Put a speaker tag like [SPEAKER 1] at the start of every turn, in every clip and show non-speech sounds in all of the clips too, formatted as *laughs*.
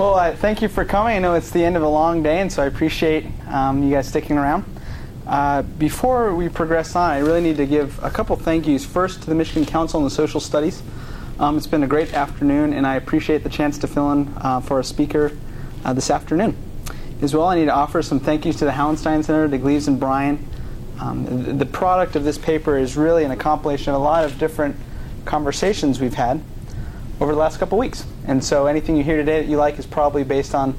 [SPEAKER 1] Well, uh, thank you for coming. I know it's the end of a long day, and so I appreciate um, you guys sticking around. Uh, before we progress on, I really need to give a couple thank yous. First to the Michigan Council on the Social Studies. Um, it's been a great afternoon, and I appreciate the chance to fill in uh, for a speaker uh, this afternoon. As well, I need to offer some thank yous to the Hauenstein Center, to Gleaves and Bryan. Um, the product of this paper is really an compilation of a lot of different conversations we've had over the last couple weeks. And so anything you hear today that you like is probably based on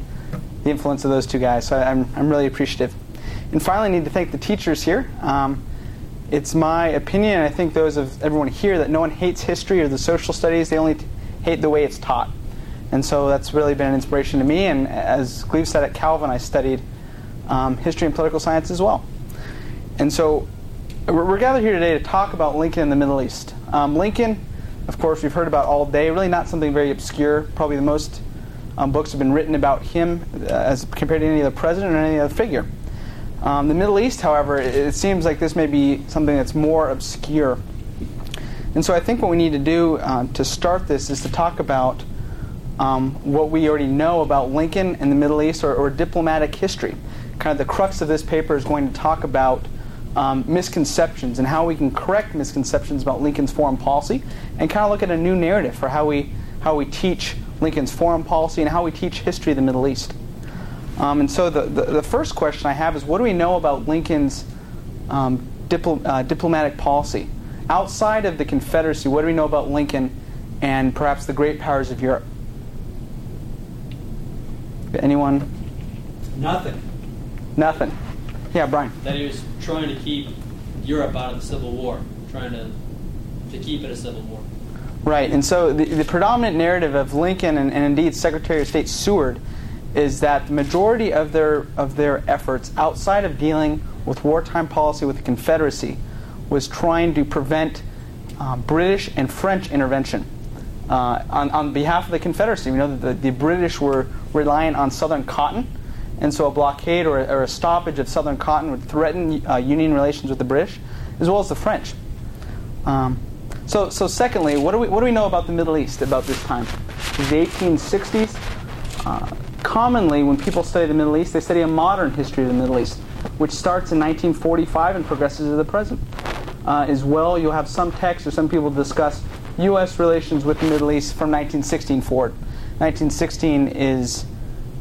[SPEAKER 1] the influence of those two guys. So I'm, I'm really appreciative. And finally, I need to thank the teachers here. Um, it's my opinion, and I think those of everyone here, that no one hates history or the social studies. They only t- hate the way it's taught. And so that's really been an inspiration to me. And as Cleve said at Calvin, I studied um, history and political science as well. And so we're, we're, gathered here today to talk about Lincoln in the Middle East. Um, Lincoln, of course, we've heard about all day. Really, not something very obscure. Probably the most um, books have been written about him uh, as compared to any other president or any other figure. Um, the Middle East, however, it, it seems like this may be something that's more obscure. And so I think what we need to do uh, to start this is to talk about um, what we already know about Lincoln and the Middle East or, or, diplomatic history. Kind of the crux of this paper is going to talk about um, misconceptions and how we can correct misconceptions about Lincoln's foreign policy and kind of look at a new narrative for how we, how we teach Lincoln's foreign policy and how we teach history of the Middle East. Um, and so the, the, the, first question I have is what do we know about Lincoln's um, dipl- uh, diplomatic policy? Outside of the Confederacy, what do we know about Lincoln and perhaps the great powers of Europe? Anyone?
[SPEAKER 2] Nothing.
[SPEAKER 1] Nothing. Yeah, Brian.
[SPEAKER 2] That he was trying to keep Europe out of the Civil War, trying to, to keep it a civil war.
[SPEAKER 1] Right, and so the, the predominant narrative of Lincoln and, and indeed Secretary of State Seward is that the majority of their of their efforts outside of dealing with wartime policy with the Confederacy was trying to prevent uh, British and French intervention uh, on, on behalf of the Confederacy. We know that the, the British were relying on Southern cotton, and so a blockade or, or a stoppage of Southern cotton would threaten uh, Union relations with the British, as well as the French. Um, so, so secondly, what do we what do we know about the Middle East about this time? The 1860s. Uh, commonly, when people study the Middle East, they study a modern history of the Middle East, which starts in 1945 and progresses to the present. Uh, as well, you'll have some texts or some people discuss U.S. relations with the Middle East from 1916 forward. 1916 is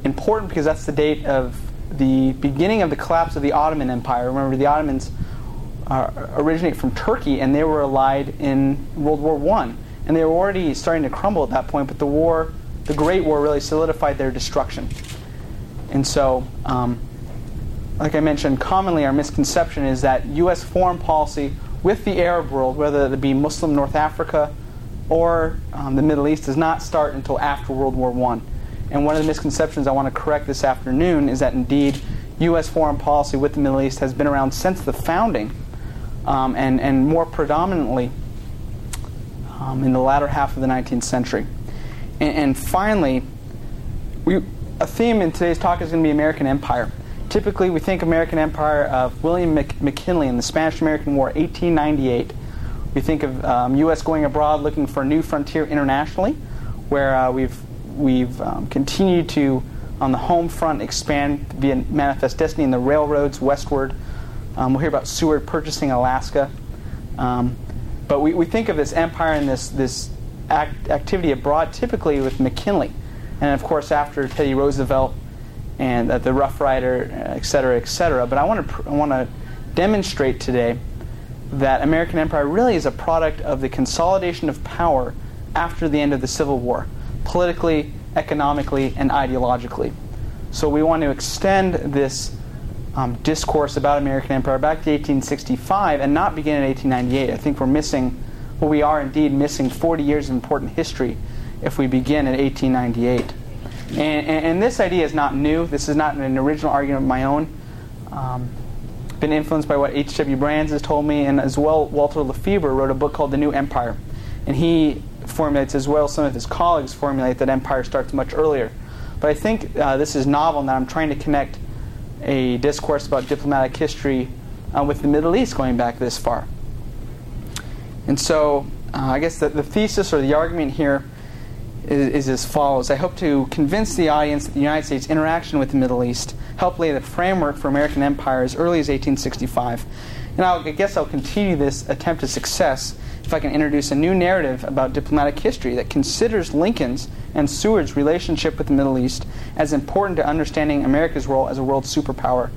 [SPEAKER 1] important because that's the date of the beginning of the collapse of the Ottoman Empire. Remember, the Ottomans uh, originate from Turkey, and they were allied in World War One, and they were already starting to crumble at that point. But the war the Great War really solidified their destruction. And so, um, like I mentioned, commonly our misconception is that U.S. foreign policy with the Arab world, whether it be Muslim North Africa or um, the Middle East, does not start until after World War I. And one of the misconceptions I want to correct this afternoon is that indeed U.S. foreign policy with the Middle East has been around since the founding, um, and, and more predominantly um, in the latter half of the 19th century. And, and finally, we, a theme in today's talk is going to be American Empire. Typically, we think American Empire of William Mc, McKinley in the Spanish-American War, 1898. We think of um, U.S. going abroad, looking for a new frontier internationally, where uh, we've we've um, continued to, on the home front, expand via Manifest Destiny in the railroads westward. Um, we'll hear about Seward purchasing Alaska. Um, but we, we think of this empire and this, this act, activity abroad, typically with McKinley. And of course, after Teddy Roosevelt and uh, the Rough Rider, uh, et cetera, et cetera. But I want to pr- I want to demonstrate today that American empire really is a product of the consolidation of power after the end of the Civil War, politically, economically, and ideologically. So we want to extend this um, discourse about American empire back to 1865 and not begin in 1898. I think we're missing well, we are indeed missing 40 years of important history if we begin in 1898. And, and, and, this idea is not new. This is not an original argument of my own. Um, been influenced by what H.W. Brands has told me, and as well, Walter LaFeber wrote a book called The New Empire. And he formulates, as well some of his colleagues formulate, that empire starts much earlier. But I think uh, this is novel in that I'm trying to connect a discourse about diplomatic history uh, with the Middle East going back this far. And so uh, I guess the, the thesis or the argument here is, is as follows I hope to convince the audience that the United States' interaction with the Middle East helped lay the framework for American empire as early as 1865. And I'll, I guess I'll continue this attempt at success if I can introduce a new narrative about diplomatic history that considers Lincoln's and Seward's relationship with the Middle East as important to understanding America's role as a world superpower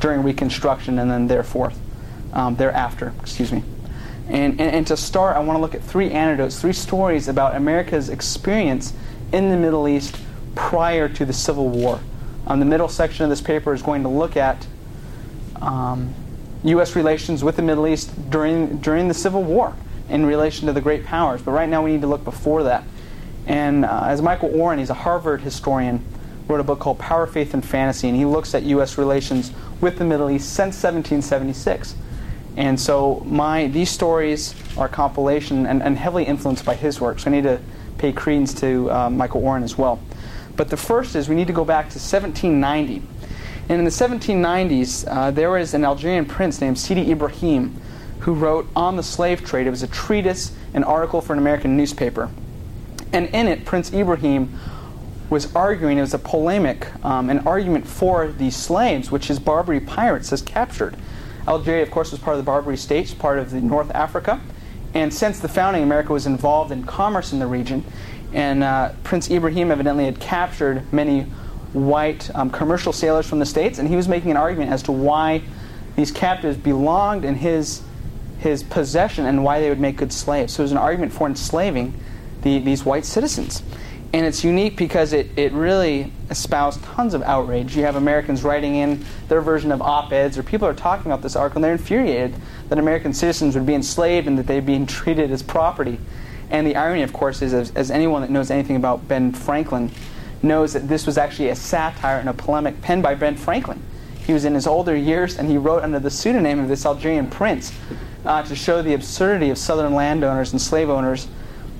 [SPEAKER 1] during Reconstruction and then therefore, um, thereafter. Excuse me. And, and, and, to start, I want to look at three anecdotes, three stories about America's experience in the Middle East prior to the Civil War. Um, the middle section of this paper is going to look at um, U.S. relations with the Middle East during, during the Civil War in relation to the great powers. But right now we need to look before that. And uh, as Michael Oren, he's a Harvard historian, wrote a book called Power, Faith, and Fantasy, and he looks at U.S. relations with the Middle East since 1776. And so my these stories are a compilation and, and heavily influenced by his work. So I need to pay credence to uh, Michael Oren as well. But the first is we need to go back to 1790. And in the 1790s, uh, there was an Algerian prince named Sidi Ibrahim who wrote On the Slave Trade. It was a treatise, an article for an American newspaper. And in it, Prince Ibrahim was arguing, it was a polemic, um, an argument for the slaves, which his Barbary pirates has captured. Algeria, of course, was part of the Barbary states, part of the North Africa. And since the founding, America was involved in commerce in the region. And uh, Prince Ibrahim evidently had captured many white um, commercial sailors from the states, and he was making an argument as to why these captives belonged in his his possession and why they would make good slaves. So it was an argument for enslaving the, these white citizens. And it's unique because it, it really espoused tons of outrage. You have Americans writing in their version of op eds, or people are talking about this article, and they're infuriated that American citizens would be enslaved and that they'd be *laughs* treated as property. And the irony, of course, is as, as anyone that knows anything about Ben Franklin knows that this was actually a satire and a polemic penned by Ben Franklin. He was in his older years and he wrote under the pseudonym of this Algerian prince uh, to show the absurdity of southern landowners and slave owners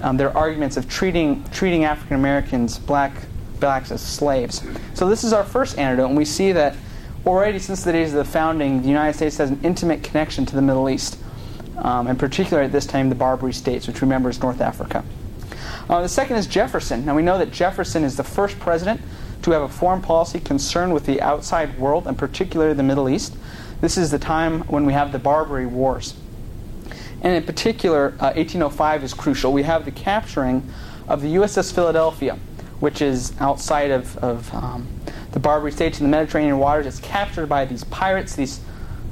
[SPEAKER 1] um, their arguments of treating, treating African Americans, black, blacks, as slaves. So this is our first antidote, and we see that already since the days of the founding, the United States has an intimate connection to the Middle East, um, in particular at this time the Barbary States, which remember is North Africa. Uh, the second is Jefferson. Now we know that Jefferson is the first president to have a foreign policy concerned with the outside world, and particularly the Middle East. This is the time when we have the Barbary Wars. And in particular, uh, 1805 is crucial. We have the capturing of the USS Philadelphia, which is outside of, of um, the Barbary States in the Mediterranean waters. It's captured by these pirates, these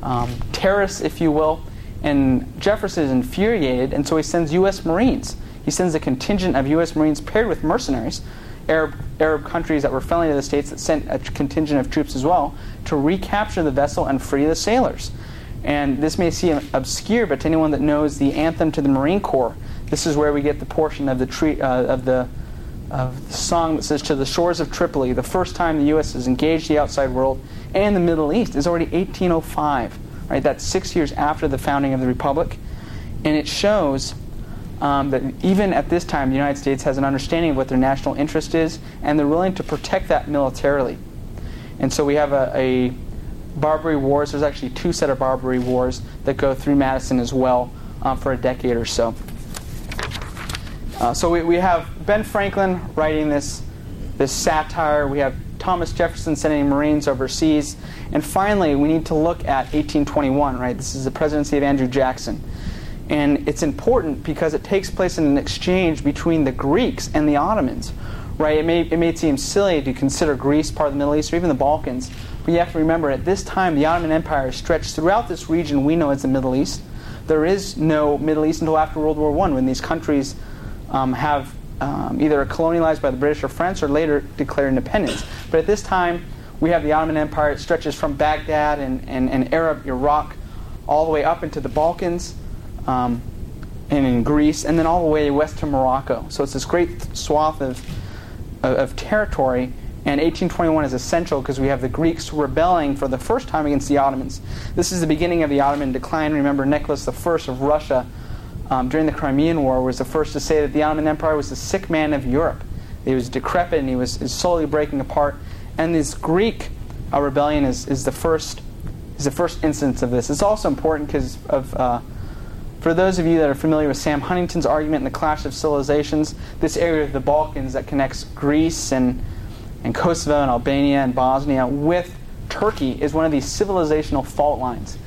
[SPEAKER 1] um, terrorists, if you will. And Jefferson is infuriated, and so he sends U.S. Marines. He sends a contingent of U.S. Marines paired with mercenaries, Arab, Arab countries that were friendly to the states that sent a contingent of troops as well, to recapture the vessel and free the sailors. And this may seem obscure, but to anyone that knows the anthem to the Marine Corps, this is where we get the portion of the tree, uh, of the of the song that says, "To the shores of Tripoli." The first time the U.S. has engaged the outside world and the Middle East is already 1805. Right, that's six years after the founding of the republic, and it shows um, that even at this time, the United States has an understanding of what their national interest is, and they're willing to protect that militarily. And so we have a, a Barbary Wars. There's actually two set of Barbary Wars that go through Madison as well um, for a decade or so. Uh, so we, we have Ben Franklin writing this, this satire. We have Thomas Jefferson sending Marines overseas. And finally, we need to look at 1821, right? This is the presidency of Andrew Jackson. And it's important because it takes place in an exchange between the Greeks and the Ottomans, right? It may, it may seem silly to consider Greece part of the Middle East or even the Balkans, but you have to remember, at this time, the Ottoman Empire stretched throughout this region we know as the Middle East. There is no Middle East until after World War I, when these countries um, have um, either colonialized by the British or French or later declared independence. But at this time, we have the Ottoman Empire. It stretches from Baghdad and, and, and Arab Iraq all the way up into the Balkans um, and in Greece, and then all the way west to Morocco. So it's this great swath of, of, of territory and 1821 is essential because we have the Greeks rebelling for the first time against the Ottomans. This is the beginning of the Ottoman decline. Remember, Nicholas I of Russia, um, during the Crimean War, was the first to say that the Ottoman Empire was the sick man of Europe. He was decrepit and he was, slowly breaking apart. And this Greek uh, rebellion is, is, the first, is the first instance of this. It's also important because of uh, For those of you that are familiar with Sam Huntington's argument in the Clash of Civilizations, this area of the Balkans that connects Greece and, and Kosovo and Albania and Bosnia with Turkey is one of these civilizational fault lines.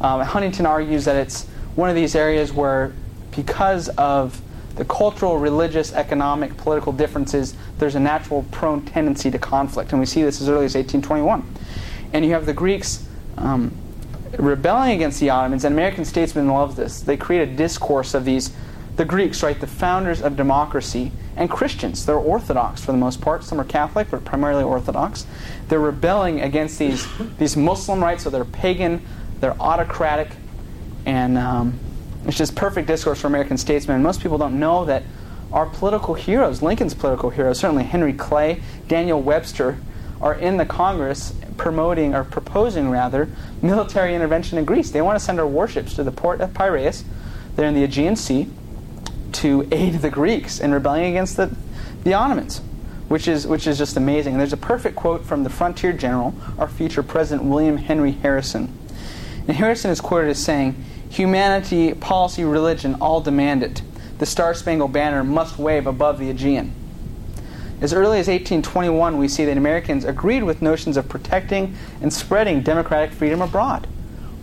[SPEAKER 1] Um, Huntington argues that it's one of these areas where, because of the cultural, religious, economic, political differences, there's a natural prone tendency to conflict. And we see this as early as 1821. And you have the Greeks um, rebelling against the Ottomans, and American statesmen love this. They create a discourse of these, the Greeks, right, the founders of democracy, and Christians. They're Orthodox for the most part. Some are Catholic, but primarily Orthodox. They're rebelling against these, these Muslim rights, so they're pagan, they're autocratic, and um, it's just perfect discourse for American statesmen. Most people don't know that our political heroes, Lincoln's political heroes, certainly Henry Clay, Daniel Webster, are in the Congress promoting or proposing rather military intervention in Greece. They want to send our warships to the port of Piraeus, there in the Aegean Sea, to aid the Greeks in rebelling against the, the Ottomans, which is which is just amazing. And there's a perfect quote from the frontier general, our future President William Henry Harrison. And Harrison is quoted as saying, Humanity, policy, religion all demand it. The Star Spangled Banner must wave above the Aegean. As early as 1821, we see that Americans agreed with notions of protecting and spreading democratic freedom abroad.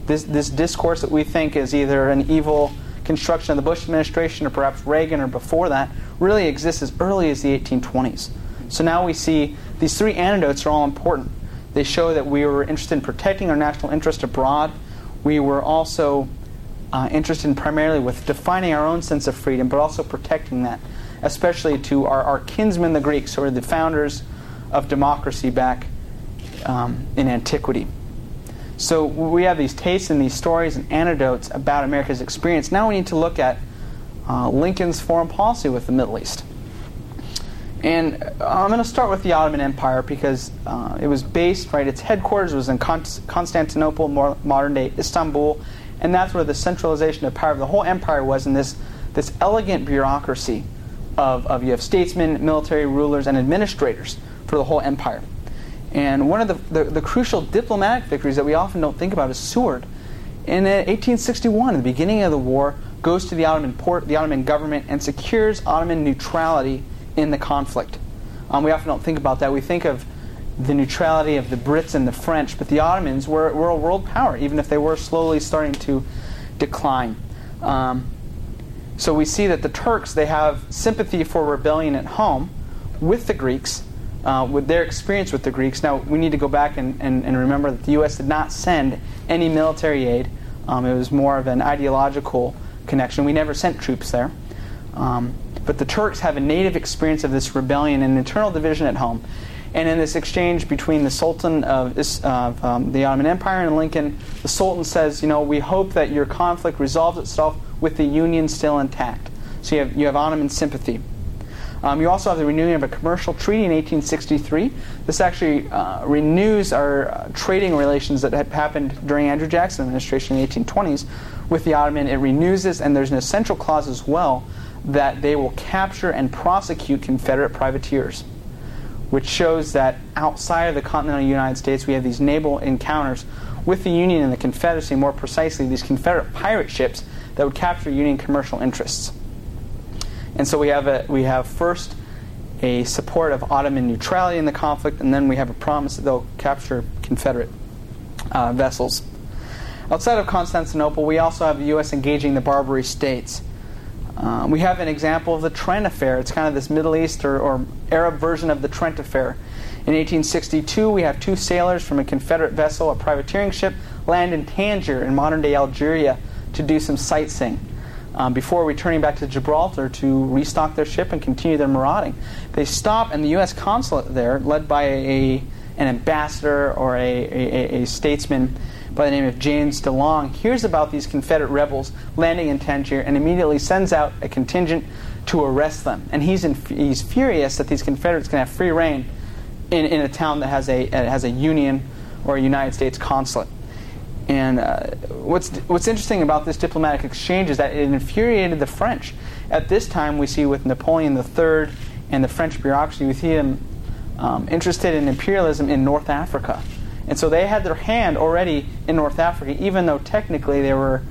[SPEAKER 1] This, this discourse that we think is either an evil construction of the Bush administration or perhaps Reagan or before that really exists as early as the 1820s. So now we see these three antidotes are all important. They show that we were interested in protecting our national interest abroad. We were also uh, interested in primarily with defining our own sense of freedom, but also protecting that especially to our, our kinsmen, the Greeks, who are the founders of democracy back um, in antiquity. So we have these tastes and these stories and anecdotes about America's experience. Now we need to look at uh, Lincoln's foreign policy with the Middle East. And I'm going to start with the Ottoman Empire because uh, it was based, right, its headquarters was in Constantinople, modern day Istanbul, and that's where the centralization of power of the whole empire was in this, this elegant bureaucracy of, of you have statesmen, military rulers, and administrators for the whole empire. And one of the, the, the, crucial diplomatic victories that we often don't think about is Seward. In 1861, the beginning of the war, goes to the Ottoman port, the Ottoman government, and secures Ottoman neutrality in the conflict. Um, we often don't think about that. We think of the neutrality of the Brits and the French, but the Ottomans were, were a world power, even if they were slowly starting to decline. Um, so we see that the Turks, they have sympathy for rebellion at home with the Greeks, uh, with their experience with the Greeks. Now, we need to go back and, and, and remember that the U.S. did not send any military aid. Um, it was more of an ideological connection. We never sent troops there. Um, but the Turks have a native experience of this rebellion and internal division at home. And in this exchange between the Sultan of, of um, the Ottoman Empire and Lincoln, the Sultan says, you know, we hope that your conflict resolves itself with the Union still intact. So you have, you have Ottoman sympathy. Um, you also have the renewing of a commercial treaty in 1863. This actually uh, renews our uh, trading relations that had happened during Andrew Jackson administration in the 1820s with the Ottoman. It renews this, and there's an essential clause as well that they will capture and prosecute Confederate privateers, which shows that outside of the continental United States, we have these naval encounters with the Union and the Confederacy, more precisely, these Confederate pirate ships that would capture Union commercial interests. And so we have a, we have first a support of Ottoman neutrality in the conflict, and then we have a promise that they'll capture Confederate uh, vessels. Outside of Constantinople, we also have the U.S. engaging the Barbary states. Um, we have an example of the Trent Affair. It's kind of this Middle East or, or Arab version of the Trent Affair. In 1862, we have two sailors from a Confederate vessel, a privateering ship, land in Tangier in modern day Algeria to do some sightseeing um, before returning back to Gibraltar to restock their ship and continue their marauding. They stop, and the U.S. consulate there, led by a, an ambassador or a, a, a statesman by the name of James DeLong, hears about these Confederate rebels landing in Tangier and immediately sends out a contingent to arrest them. And he's, in, he's furious that these Confederates can have free reign in, in a town that has a, has a Union or a United States consulate. And uh, what's, what's interesting about this diplomatic exchange is that it infuriated the French. At this time, we see with Napoleon III and the French bureaucracy, we see them um, interested in imperialism in North Africa. And so they had their hand already in North Africa, even though technically they were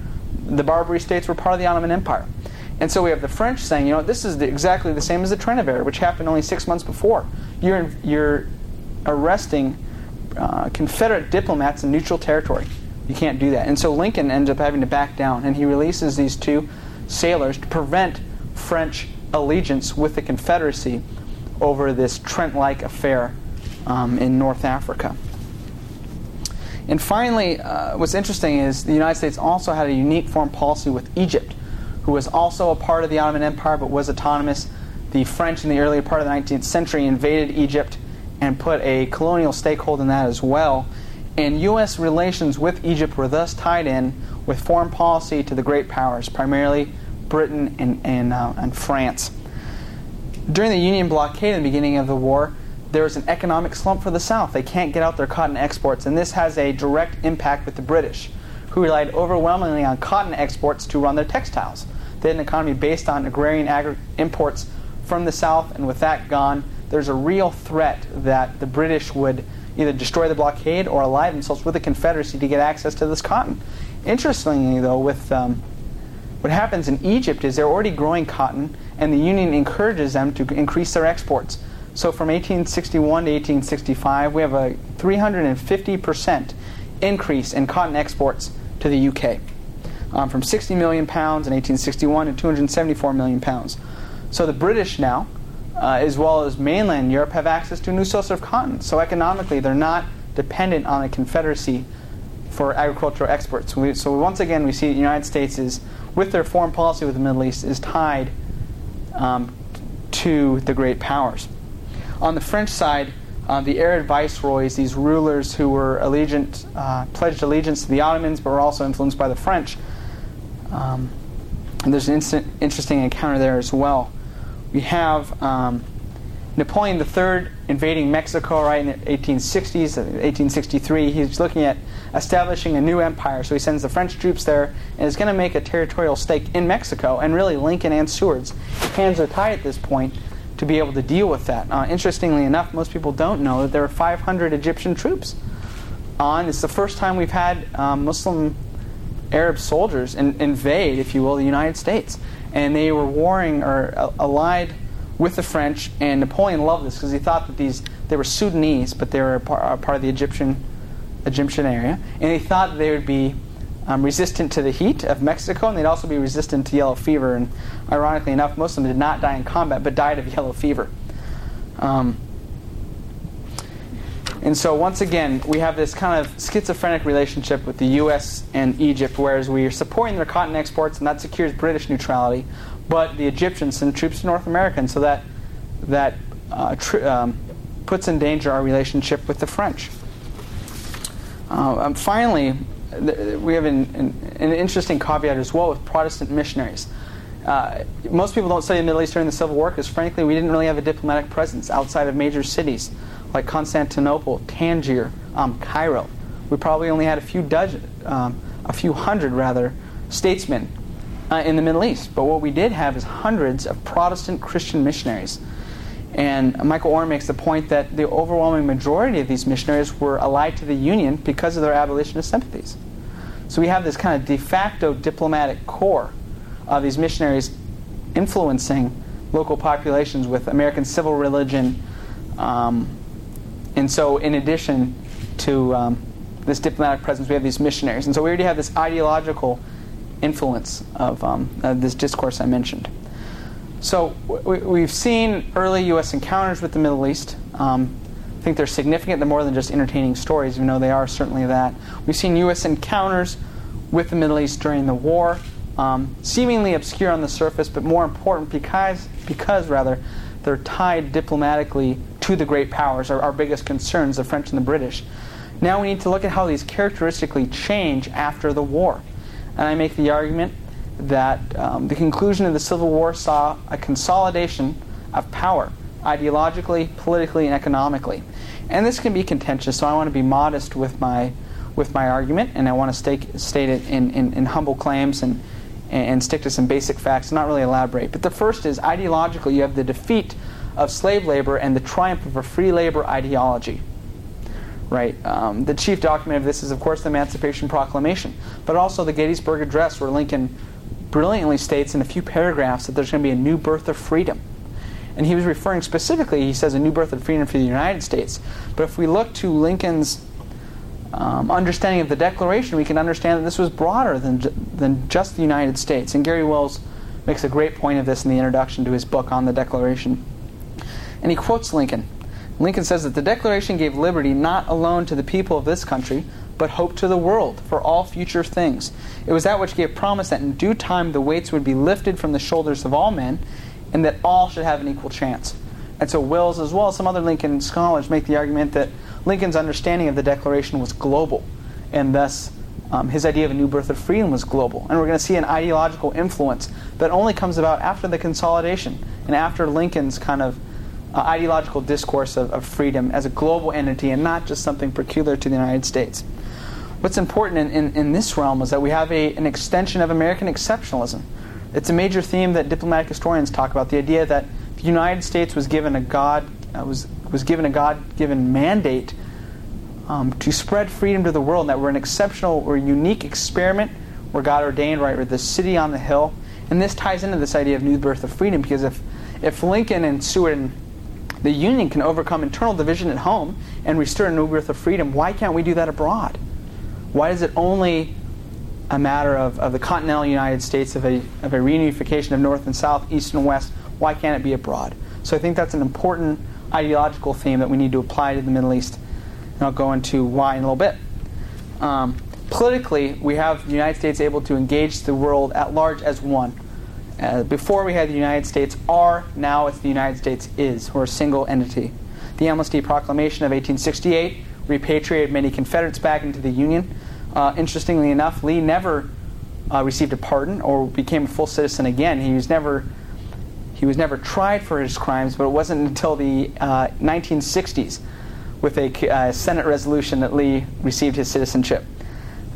[SPEAKER 1] the Barbary states were part of the Ottoman Empire. And so we have the French saying, you know, this is the, exactly the same as the Trent affair, which happened only six months before. You're, you're arresting uh, Confederate diplomats in neutral territory. You can't do that. And so Lincoln ends up having to back down, and he releases these two sailors to prevent French allegiance with the Confederacy over this Trent like affair um, in North Africa. And finally, uh, what's interesting is the United States also had a unique foreign policy with Egypt, who was also a part of the Ottoman Empire but was autonomous. The French in the earlier part of the 19th century invaded Egypt and put a colonial stakehold in that as well. And U.S. relations with Egypt were thus tied in with foreign policy to the great powers, primarily Britain and, and, uh, and France. During the Union blockade in the beginning of the war, there was an economic slump for the South. They can't get out their cotton exports, and this has a direct impact with the British, who relied overwhelmingly on cotton exports to run their textiles. They had an economy based on agrarian agri- imports from the South, and with that gone, there's a real threat that the British would either destroy the blockade or ally themselves with the Confederacy to get access to this cotton. Interestingly, though, with um, what happens in Egypt is they're already growing cotton, and the Union encourages them to increase their exports. So from 1861 to 1865, we have a 350% increase in cotton exports to the UK, um, from 60 million pounds in 1861 to 274 million pounds. So the British now uh, as well as mainland Europe, have access to a new source of cotton. So economically, they're not dependent on the Confederacy for agricultural exports. We, so once again, we see the United States is, with their foreign policy with the Middle East, is tied um, to the great powers. On the French side, uh, the Arab viceroys, these rulers who were allegiant, uh, pledged allegiance to the Ottomans, but were also influenced by the French. Um, and there's an instant, interesting encounter there as well we have um, Napoleon III invading Mexico right in the 1860s, 1863. He's looking at establishing a new empire, so he sends the French troops there and is going to make a territorial stake in Mexico. And really, Lincoln and Seward's hands are tied at this point to be able to deal with that. Uh, interestingly enough, most people don't know that there are 500 Egyptian troops on. It's the first time we've had um, Muslim Arab soldiers in, invade, if you will, the United States and they were warring or uh, allied with the French. And Napoleon loved this because he thought that these they were Sudanese, but they were a part of the Egyptian Egyptian area, and he thought they would be um, resistant to the heat of Mexico, and they'd also be resistant to yellow fever. And ironically enough, most of them did not die in combat, but died of yellow fever. Um, and so, once again, we have this kind of schizophrenic relationship with the U.S. and Egypt, whereas we are supporting their cotton exports, and that secures British neutrality, but the Egyptians send troops to North America, and so that, that uh, tr- um, puts in danger our relationship with the French. Uh, um, finally, th- we have an, an, an, interesting caveat as well with Protestant missionaries. Uh, most people don't study the Middle East during the Civil War because, frankly, we didn't really have a diplomatic presence outside of major cities like Constantinople, Tangier, um, Cairo. We probably only had a few dozen, um, a few hundred rather, statesmen uh, in the Middle East. But what we did have is hundreds of Protestant Christian missionaries. And Michael Oren makes the point that the overwhelming majority of these missionaries were allied to the Union because of their abolitionist sympathies. So we have this kind of de facto diplomatic corps of these missionaries influencing local populations with American civil religion, um, and so, in addition to um, this diplomatic presence, we have these missionaries. And so, we already have this ideological influence of um, uh, this discourse I mentioned. So, we, have seen early U.S. encounters with the Middle East. Um, I think they're significant. They're more than just entertaining stories, even though they are certainly that. We've seen U.S. encounters with the Middle East during the war, um, seemingly obscure on the surface, but more important because, because rather, they're tied diplomatically to the great powers, our, our biggest concerns, the French and the British. Now we need to look at how these characteristically change after the war. And I make the argument that um, the conclusion of the Civil War saw a consolidation of power, ideologically, politically, and economically. And this can be contentious, so I want to be modest with my, with my argument, and I want to stake, state it in, in, in humble claims and, and stick to some basic facts, not really elaborate. But the first is ideologically, you have the defeat of slave labor and the triumph of a free labor ideology. right? Um, the chief document of this is, of course, the Emancipation Proclamation, but also the Gettysburg Address, where Lincoln brilliantly states in a few paragraphs that there's going to be a new birth of freedom. And he was referring specifically, he says, a new birth of freedom for the United States. But if we look to Lincoln's um, understanding of the Declaration, we can understand that this was broader than, than just the United States. And Garry Wills makes a great point of this in the introduction to his book on the Declaration. And he quotes Lincoln. Lincoln says that the Declaration gave liberty not alone to the people of this country, but hope to the world for all future things. It was that which gave promise that in due time the weights would be lifted from the shoulders of all men, and that all should have an equal chance. And so Wills, as well as some other Lincoln scholars, make the argument that Lincoln's understanding of the Declaration was global, and thus um, his idea of a new birth of freedom was global. And we're going to see an ideological influence that only comes about after the consolidation and after Lincoln's kind of uh, ideological discourse of, of, freedom as a global entity and not just something peculiar to the United States. What's important in, in, in this realm is that we have a, an extension of American exceptionalism. It's a major theme that diplomatic historians talk about the idea that the United States was given a God uh, was was given a God-given mandate um, to spread freedom to the world. and That we're an exceptional, we're unique experiment where God ordained, right? We're the city on the hill, and this ties into this idea of new birth of freedom because if if Lincoln and Seward and the Union can overcome internal division at home and restore a new birth of freedom, why can't we do that abroad? Why is it only a matter of, of the continental United States, of a, of a reunification of North and South, East and West? Why can't it be abroad? So I think that's an important ideological theme that we need to apply to the Middle East. And I'll go into why in a little bit. Um, politically, we have the United States able to engage the world at large as one. Uh, before we had the United States are, now it's the United States is. We're a single entity. The Amnesty Proclamation of 1868 repatriated many Confederates back into the Union. Uh, interestingly enough, Lee never uh, received a pardon or became a full citizen again. He was never he was never tried for his crimes, but it wasn't until the 1960s uh, with a uh, Senate resolution that Lee received his citizenship.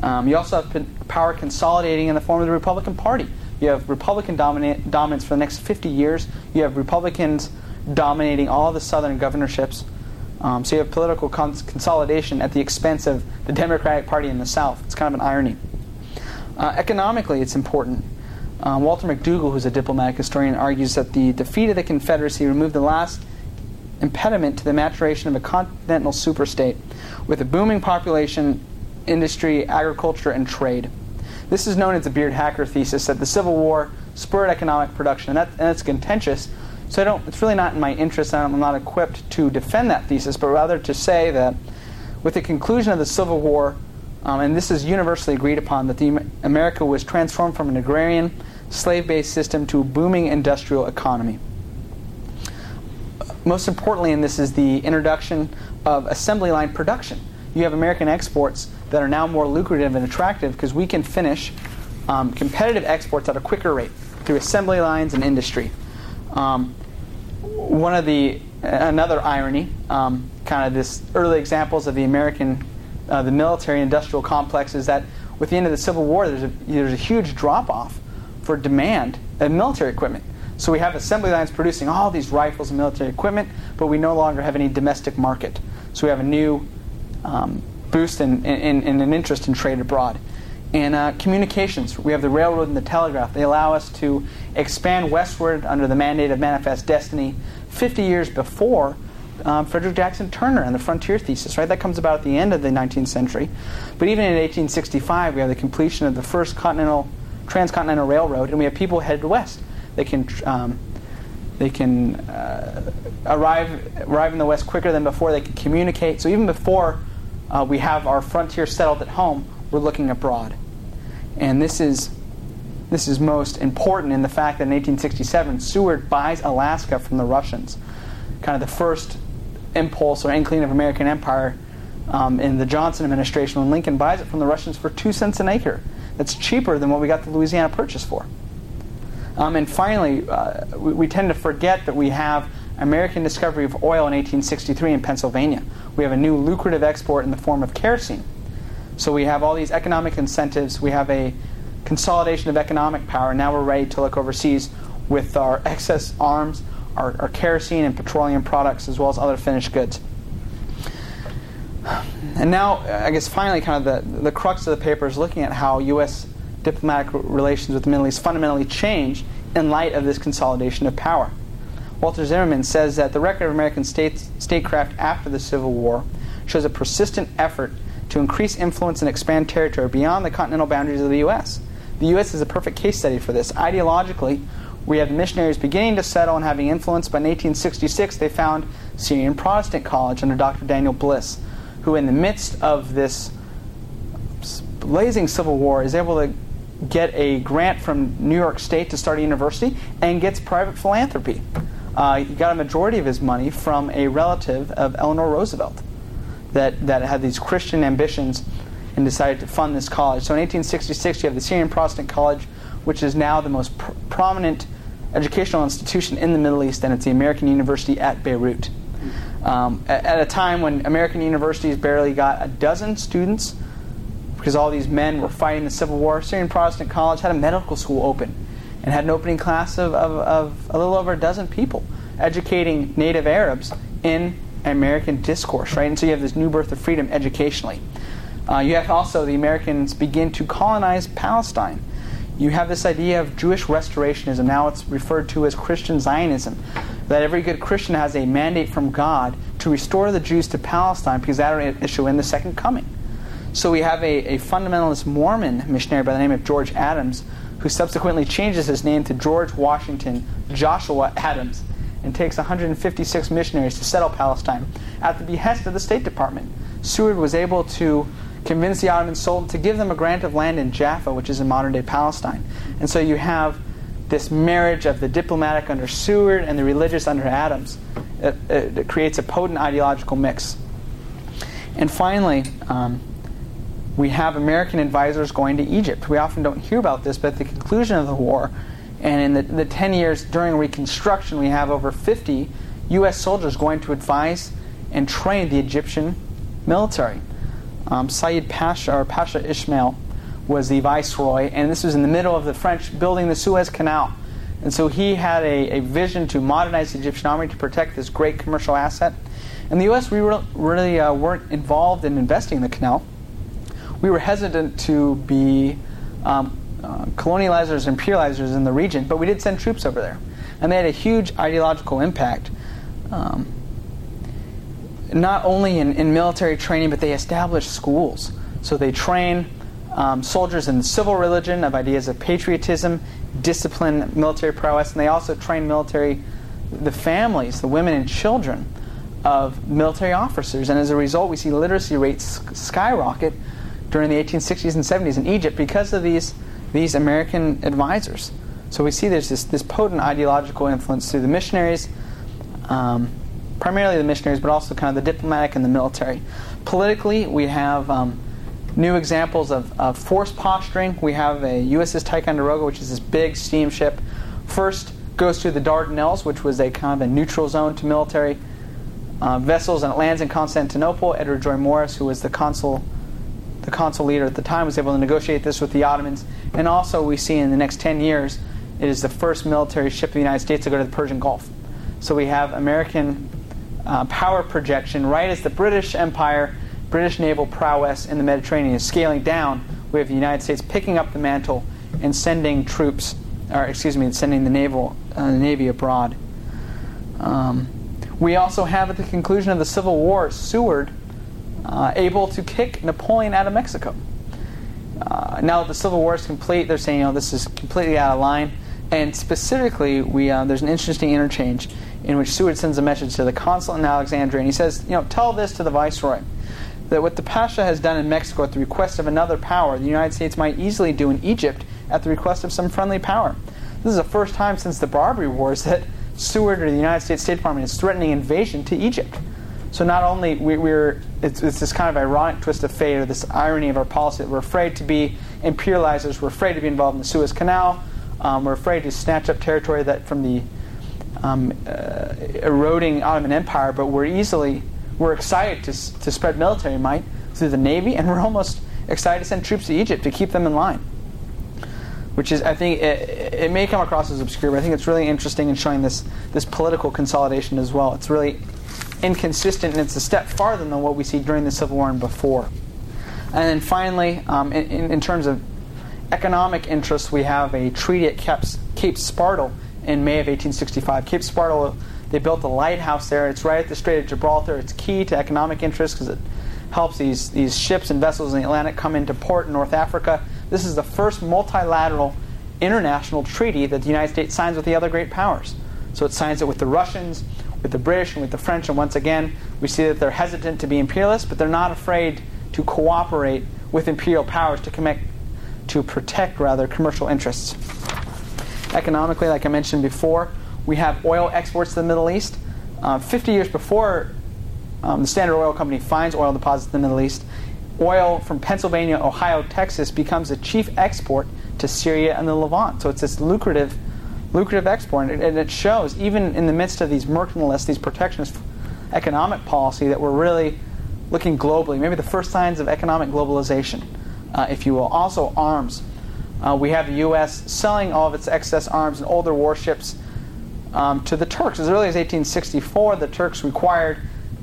[SPEAKER 1] Um, you also have power consolidating in the form of the Republican Party. You have Republican dominance for the next 50 years. You have Republicans dominating all the southern governorships. Um, so you have political cons- consolidation at the expense of the Democratic Party in the South. It's kind of an irony. Uh, economically, it's important. Um, Walter McDougall, who's a diplomatic historian, argues that the defeat of the Confederacy removed the last impediment to the maturation of a continental superstate with a booming population, industry, agriculture, and trade. This is known as the Beard-Hacker thesis that the Civil War spurred economic production, and, that, and it's contentious. So I don't. It's really not in my interest. I'm not equipped to defend that thesis, but rather to say that with the conclusion of the Civil War, um, and this is universally agreed upon, that the, America was transformed from an agrarian, slave-based system to a booming industrial economy. Most importantly, and this is the introduction of assembly line production. You have American exports that are now more lucrative and attractive because we can finish um, competitive exports at a quicker rate through assembly lines and industry. Um, one of the another irony, um, kind of this early examples of the American, uh, the military industrial complex is that with the end of the Civil War, there's a, there's a huge drop off for demand of military equipment. So we have assembly lines producing all these rifles and military equipment, but we no longer have any domestic market. So we have a new um, boost in, in, in, an interest in trade abroad. And uh, communications, we have the railroad and the telegraph. They allow us to expand westward under the mandate of Manifest Destiny 50 years before um, Frederick Jackson Turner and the frontier thesis, right? That comes about at the end of the 19th century. But even in 1865, we have the completion of the first continental, transcontinental railroad, and we have people headed west. They can, um, they can uh, arrive, arrive in the west quicker than before. They can communicate. So even before uh, we have our frontier settled at home, we're looking abroad. And this is, this is most important in the fact that in 1867, Seward buys Alaska from the Russians. Kind of the first impulse or inkling of American empire um, in the Johnson administration when Lincoln buys it from the Russians for two cents an acre. That's cheaper than what we got the Louisiana Purchase for. Um, and finally, uh, we, we, tend to forget that we have American discovery of oil in 1863 in Pennsylvania. We have a new lucrative export in the form of kerosene. So we have all these economic incentives. We have a consolidation of economic power. Now we're ready to look overseas with our *laughs* excess arms, our, our kerosene and petroleum products, as well as other finished goods. and now, I guess finally, kind of the, the crux of the paper is looking at how U.S. diplomatic relations with the Middle East fundamentally changed in light of this consolidation of power. Walter Zimmerman says that the record of American state, statecraft after the Civil War shows a persistent effort to increase influence and expand territory beyond the continental boundaries of the U.S. The U.S. is a perfect case study for this. Ideologically, we have missionaries beginning to settle and having influence. By 1866, they found Syrian Protestant College under Dr. Daniel Bliss, who, in the midst of this blazing civil war, is able to get a grant from New York State to start a university and gets private philanthropy. Uh, he got a majority of his money from a relative of Eleanor Roosevelt that, that had these Christian ambitions and decided to fund this college. So in 1866, you have the Syrian Protestant College, which is now the most pr- prominent educational institution in the Middle East, and it's the American University at Beirut. Um, at, at, a time when American universities barely got a dozen students, because all these men were fighting the Civil War, Syrian Protestant College had a medical school open and had an opening class of, of, of a little over a dozen people educating native Arabs in American discourse, right? And so you have this new birth of freedom educationally. Uh, you have also the Americans begin to colonize Palestine. You have this idea of Jewish restorationism. Now it's referred to as Christian Zionism. That every good Christian has a mandate from God to restore the Jews to Palestine because that will issue in the second coming. So we have a, a fundamentalist Mormon missionary by the name of George Adams who subsequently changes his name to George Washington Joshua Adams and takes 156 missionaries to settle Palestine at the behest of the State Department. Seward was able to convince the Ottoman Sultan to give them a grant of land in Jaffa, which is in modern day Palestine. And so you have this marriage of the diplomatic under Seward and the religious under Adams. It, it, it creates a potent ideological mix. And finally, um, we have American advisors going to Egypt. We often don't hear about this, but at the conclusion of the war, and in the, the 10 years during Reconstruction, we have over 50 U.S. soldiers going to advise and train the Egyptian military. Um, Pasha, or Pasha Ismail, was the viceroy, and this was in the middle of the French building the Suez Canal. And so he had a, a vision to modernize the Egyptian army to protect this great commercial asset. In the U.S., we re- really uh, weren't involved in investing in the canal. We were hesitant to be um, uh, colonializers and imperializers in the region, but we did send troops over there. And they had a huge ideological impact, um, not only in, in, military training, but they established schools. So they train um, soldiers in the civil religion of ideas of patriotism, discipline, military prowess, and they also train military, the families, the women and children of military officers. And as a result, we see literacy rates skyrocket during the 1860s and 70s in Egypt because of these these American advisors. So we see there's this, this potent ideological influence through the missionaries, um, primarily the missionaries, but also kind of the diplomatic and the military. Politically, we have um, new examples of, of force posturing. We have a USS Ticonderoga, which is this big steamship. First goes through the Dardanelles, which was a kind of a neutral zone to military uh, vessels, and it lands in Constantinople. Edward Joy Morris, who was the consul the consul leader at the time, was able to negotiate this with the Ottomans. And also, we see in the next 10 years, it is the first military ship of the United States to go to the Persian Gulf. So we have American uh, power projection right as the British Empire, British naval prowess in the Mediterranean is scaling down. We have the United States picking up the mantle and sending troops, or excuse me, sending the naval uh, the navy abroad. Um, we also have at the conclusion of the Civil War, Seward uh, able to kick Napoleon out of Mexico. Uh, now that the Civil War is complete, they're saying, you know, this is completely out of line. And specifically, we uh, there's an interesting interchange in which Seward sends a message to the consul in Alexandria, and he says, you know, tell this to the viceroy that what the Pasha has done in Mexico at the request of another power, the United States might easily do in Egypt at the request of some friendly power. This is the first time since the Barbary Wars that Seward or the United States State Department is threatening invasion to Egypt. So not only we, are it's, it's, this kind of ironic twist of fate or this irony of our policy that we're afraid to be imperializers, we're afraid to be involved in the Suez Canal, um, we're afraid to snatch up territory that from the um, uh, eroding Ottoman Empire, but we're easily we're excited to, to spread military might through the navy, and we're almost excited to send troops to Egypt to keep them in line. Which is, I think, it, it may come across as obscure, but I think it's really interesting in showing this this political consolidation as well. It's really inconsistent and it's a step farther than what we see during the Civil War and before. And then finally, um, in, in, terms of economic interests, we have a treaty at Cape, Cape Spartel in May of 1865. Cape Spartel, they built a lighthouse there. It's right at the Strait of Gibraltar. It's key to economic interests because it helps these, these ships and vessels in the Atlantic come into port in North Africa. This is the first multilateral international treaty that the United States signs with the other great powers. So it signs it with the Russians, with the British, and with the French. And once again, we see that they're hesitant to be imperialists, but they're not afraid to cooperate with imperial powers to connect, to protect rather commercial interests. Economically, like I mentioned before, we have oil exports to the Middle East. Uh, 50 years before um, the Standard Oil Company finds oil deposits in the Middle East, oil from Pennsylvania, Ohio, Texas becomes the chief export to Syria and the Levant. So it's this lucrative, lucrative export, and it, shows even in the midst of these mercantilists, these protectionist economic policy, that we're really looking globally. Maybe the first signs of economic globalization, uh, if you will. Also, arms. Uh, we have the U.S. selling all of its excess arms and older warships um, to the Turks. As early as 1864, the Turks required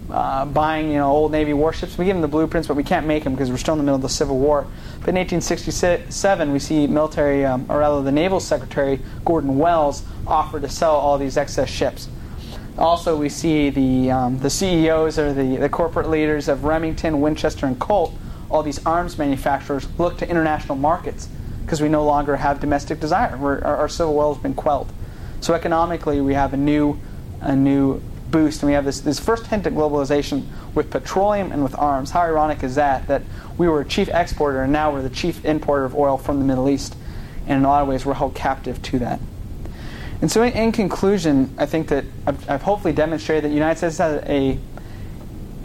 [SPEAKER 1] uh, buying you know old Navy warships. We give them the blueprints, but we can't make them because we're still in the middle of the Civil War. But in 1867, we see military, um, or rather the Naval Secretary Gideon Welles, offer to sell all these excess ships. Also, we see the um, the CEOs or the, the corporate leaders of Remington, Winchester, and Colt, all these arms manufacturers, look to international markets because we no longer have domestic desire. Our, our civil war has been quelled. So economically, we have a new a new boost, and we have this, this first hint at globalization with petroleum and with arms. How ironic is that? That we were a chief exporter, and now we're the chief importer of oil from the Middle East. And in a lot of ways, we're held captive to that. And so, in, in conclusion, I think that I've, I've, hopefully demonstrated that the United States has a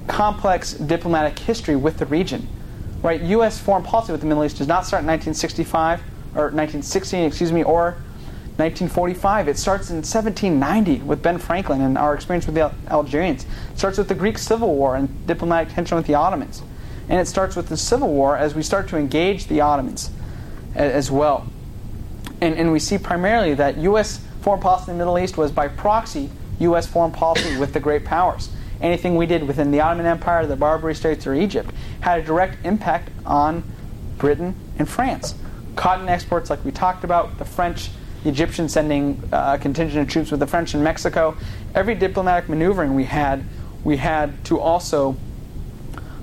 [SPEAKER 1] complex diplomatic history with the region. Right? U.S. foreign policy with the Middle East does not start in 1965 or 1916, excuse me, or 1945. It starts in 1790 with Ben Franklin and our experience with the Algerians. It starts with the Greek Civil War and diplomatic tension with the Ottomans. And it starts with the Civil War as we start to engage the Ottomans as well. And, and we see primarily that U.S. foreign policy in the Middle East was by proxy U.S. foreign policy with the great powers. Anything we did within the Ottoman Empire, the Barbary States, or Egypt had a direct impact on Britain and France. Cotton exports, like we talked about, the French Egyptians sending uh, a contingent of troops with the French in Mexico. Every diplomatic maneuvering we had, we had to also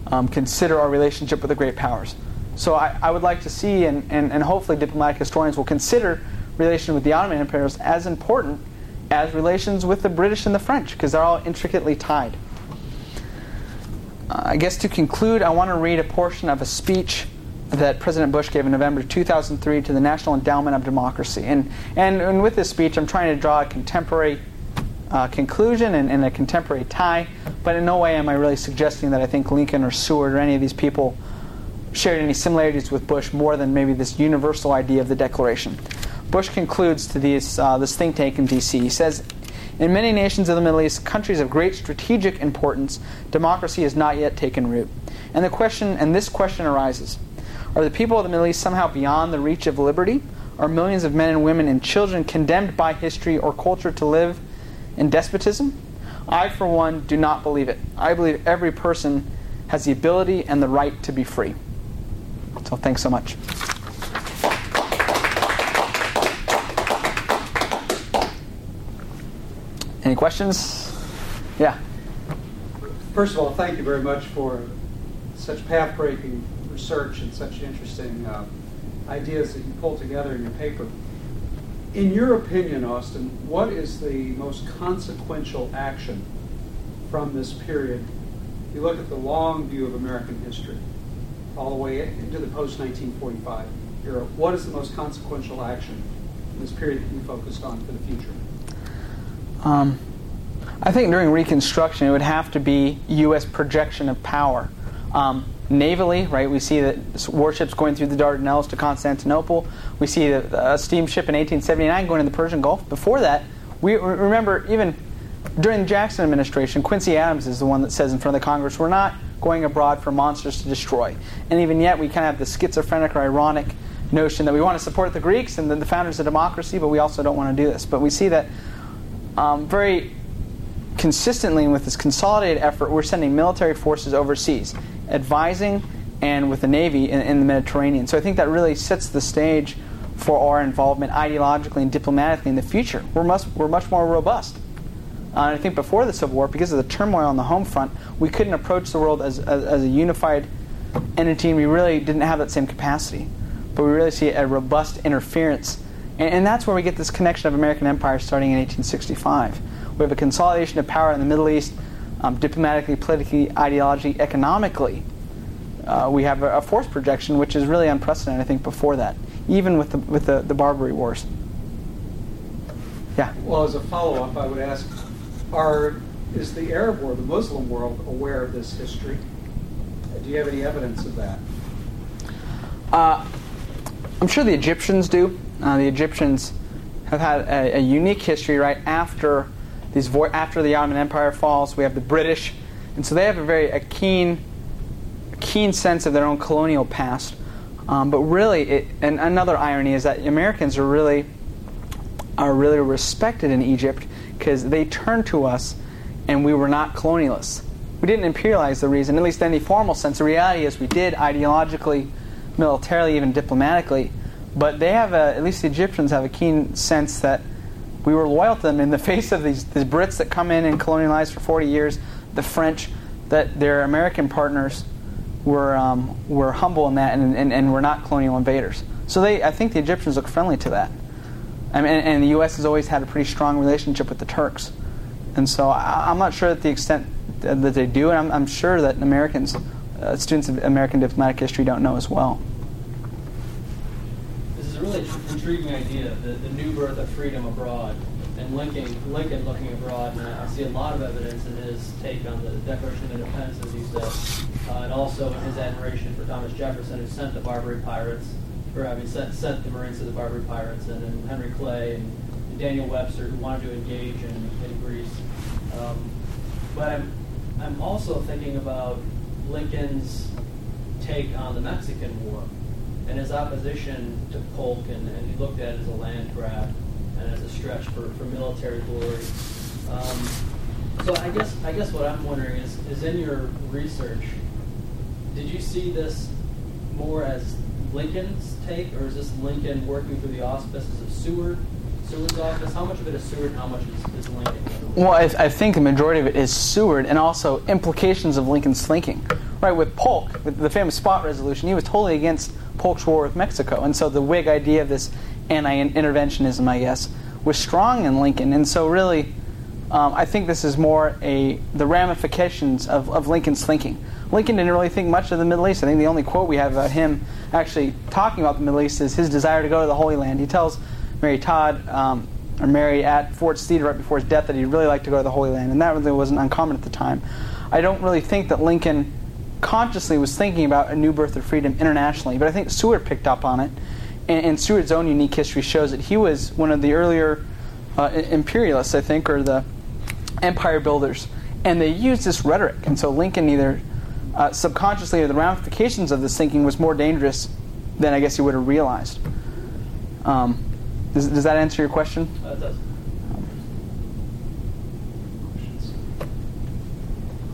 [SPEAKER 1] um, consider our relationship with the great powers. So I, I would like to see, and, and, and, hopefully diplomatic historians will consider relation with the Ottoman empires as important as relations with the British and the French, because they're all intricately tied. Uh, I guess to conclude, I want to read a portion of a speech that President Bush gave in November 2003 to the National Endowment of Democracy. And, and, and with this speech, I'm trying to draw a contemporary uh, conclusion and, and, a contemporary tie, but in no way am I really suggesting that I think Lincoln or Seward or any of these people shared any similarities with Bush more than maybe this universal idea of the Declaration. Bush concludes to these, uh, this think tank in D.C. He says, in many nations of the Middle East, countries of great strategic importance, democracy has not yet taken root. And the question, and this question arises: are the people of the Middle East somehow beyond the reach of liberty? Are millions of men and women and children condemned by history or culture to live in despotism? I, for one, do not believe it. I believe every person has the ability and the right to be free. So, thanks so much. Any questions? Yeah.
[SPEAKER 3] First of all, thank you very much for such path breaking research and such interesting uh, ideas that you pull together in your paper. In your opinion, Austin, what is the most consequential action from this period? You look at the long view of American history, all the way into the post 1945 era. What is the most consequential action in this period that you focused on for the future?
[SPEAKER 1] Um, I think during Reconstruction, it would have to be U.S. projection of power. Um, navally, right? We see that warships going through the Dardanelles to Constantinople. We see a steamship in 1879 going to the Persian Gulf. Before that, we remember even during the Jackson administration, Quincy Adams is the one that says in front of the Congress, we're not going abroad for monsters to destroy. And even yet, we kind of have the schizophrenic or ironic notion that we want to support the Greeks and the founders of democracy, but we also don't want to do this. But we see that um, very consistently with this consolidated effort, we're sending military forces overseas, advising and with the Navy in, in the Mediterranean. So I think that really sets the stage for our involvement ideologically and diplomatically in the future. We're much, we're much more robust. Uh, I think before the Civil War, because of the turmoil on the home front, we couldn't approach the world as, as, as a unified entity, and we really didn't have that same capacity. But we really see a robust interference. And, and that's where we get this connection of American empire starting in 1865. We have a consolidation of power in the Middle East, um, diplomatically, politically, ideologically, economically. Uh, we have a, a, force projection which is really unprecedented, I think, before that, even with the, with the, the Barbary Wars. Yeah.
[SPEAKER 3] Well, as a follow up, I would ask are, is the Arab world, the Muslim world, aware of this history? Do you have any evidence of that?
[SPEAKER 1] Uh, I'm sure the Egyptians do. Uh, the Egyptians have had a, a, unique history right after these vo- after the Ottoman Empire falls. We have the British, and so they have a very a keen keen sense of their own colonial past. Um, but really, it, and another irony is that Americans are really are really respected in Egypt because they turned to us, and we were not colonialists. We didn't imperialize the region, at least in any formal sense. The reality is we did ideologically, militarily, even diplomatically. But they have a, at least the Egyptians have a keen sense that we were loyal to them in the face of these, these Brits that come in and colonialize for 40 years, the French, that their American partners were, um, were humble in that and, and, and were not colonial invaders. So they, I think the Egyptians look friendly to that. I mean, and, and the U.S. has always had a pretty strong relationship with the Turks. And so I, am not sure that the extent that they do, and I'm, I'm sure that Americans, uh, students of American diplomatic history, don't know as well.
[SPEAKER 2] This is a really intriguing idea, the, the new birth of freedom abroad and Lincoln, Lincoln looking abroad, and I see a lot of evidence in his take on the Declaration of Independence, as he said, uh, and also in his admiration for Thomas Jefferson, who sent the Barbary pirates, or having sent, sent the Marines to the Barbary pirates, and, and Henry Clay and, and, Daniel Webster, who wanted to engage in, in Greece. Um, but I'm, I'm also thinking about Lincoln's take on the Mexican War and his opposition to Polk, and, and he looked at it as a land grab and as a stretch for, for military glory. Um, so I guess I guess what I'm wondering is is in your research, did you see this more as Lincoln's take, or is this Lincoln working through the auspices of Seward? Seward's office? How much of it is Seward and how much is, is Lincoln?
[SPEAKER 1] Well, I, I, think the majority of it is Seward and also implications of Lincoln's thinking. Right, with Polk, with the famous Spot Resolution, he was totally against Polk's war with Mexico. And so the Whig idea of this anti-interventionism, I guess, was strong in Lincoln. And so really, um, I think this is more a the ramifications of, of Lincoln's thinking. Lincoln didn't really think much of the Middle East. I think the only quote we have about him actually talking about the Middle East is his desire to go to the Holy Land. He tells Mary Todd, um, or Mary at Ford's Theatre right before his death, that he'd really like to go to the Holy Land, and that really wasn't uncommon at the time. I don't really think that Lincoln consciously was thinking about a new birth of freedom internationally, but I think Seward picked up on it and, and Seward's own unique history shows that he was one of the earlier uh, imperialists, I think, or the empire builders. And they used this rhetoric. And so Lincoln either uh, subconsciously or the ramifications of this thinking was more dangerous than I guess he would have realized. Um, does, does, that answer your question?
[SPEAKER 2] Uh, it does.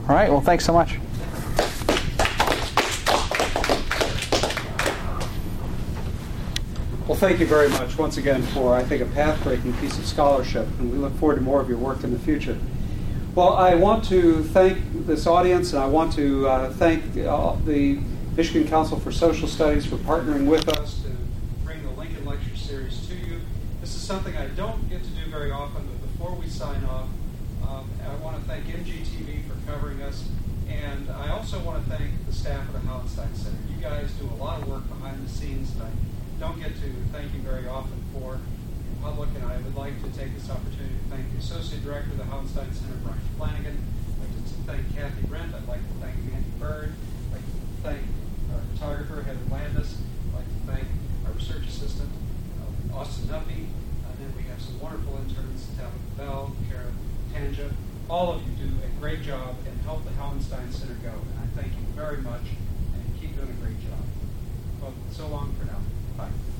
[SPEAKER 1] All right. Well, thanks so much.
[SPEAKER 3] Thank you very much once again for, I think, a path-breaking piece of scholarship, and we look forward to more of your work in the future. Well, I want to thank this audience, and I want to uh, thank the, uh, the Michigan Council for Social Studies for partnering with us to bring the Lincoln Lecture Series to you. This is something I don't get to do very often, but before we sign off, um, I want to thank MGTV for covering us, and I also want to thank the staff of the Hauenstein Center. You guys do a lot of work behind the scenes, and I don't get to thank you very often for in public, and I would like to take this opportunity to thank the Associate Director of the Hauenstein Center, Brian Flanagan. I'd like to thank Kathy Brent. I'd like to thank Andy Bird. I'd like to thank our photographer, Heather Landis. I'd like to thank our research assistant, uh, Austin Duffy. And then we have some wonderful interns, Tabitha Bell, Kara Tanja. All of you do a great job and help the Hauenstein Center go. And I thank you very much and keep doing a great job. Well, so long for now. Bye.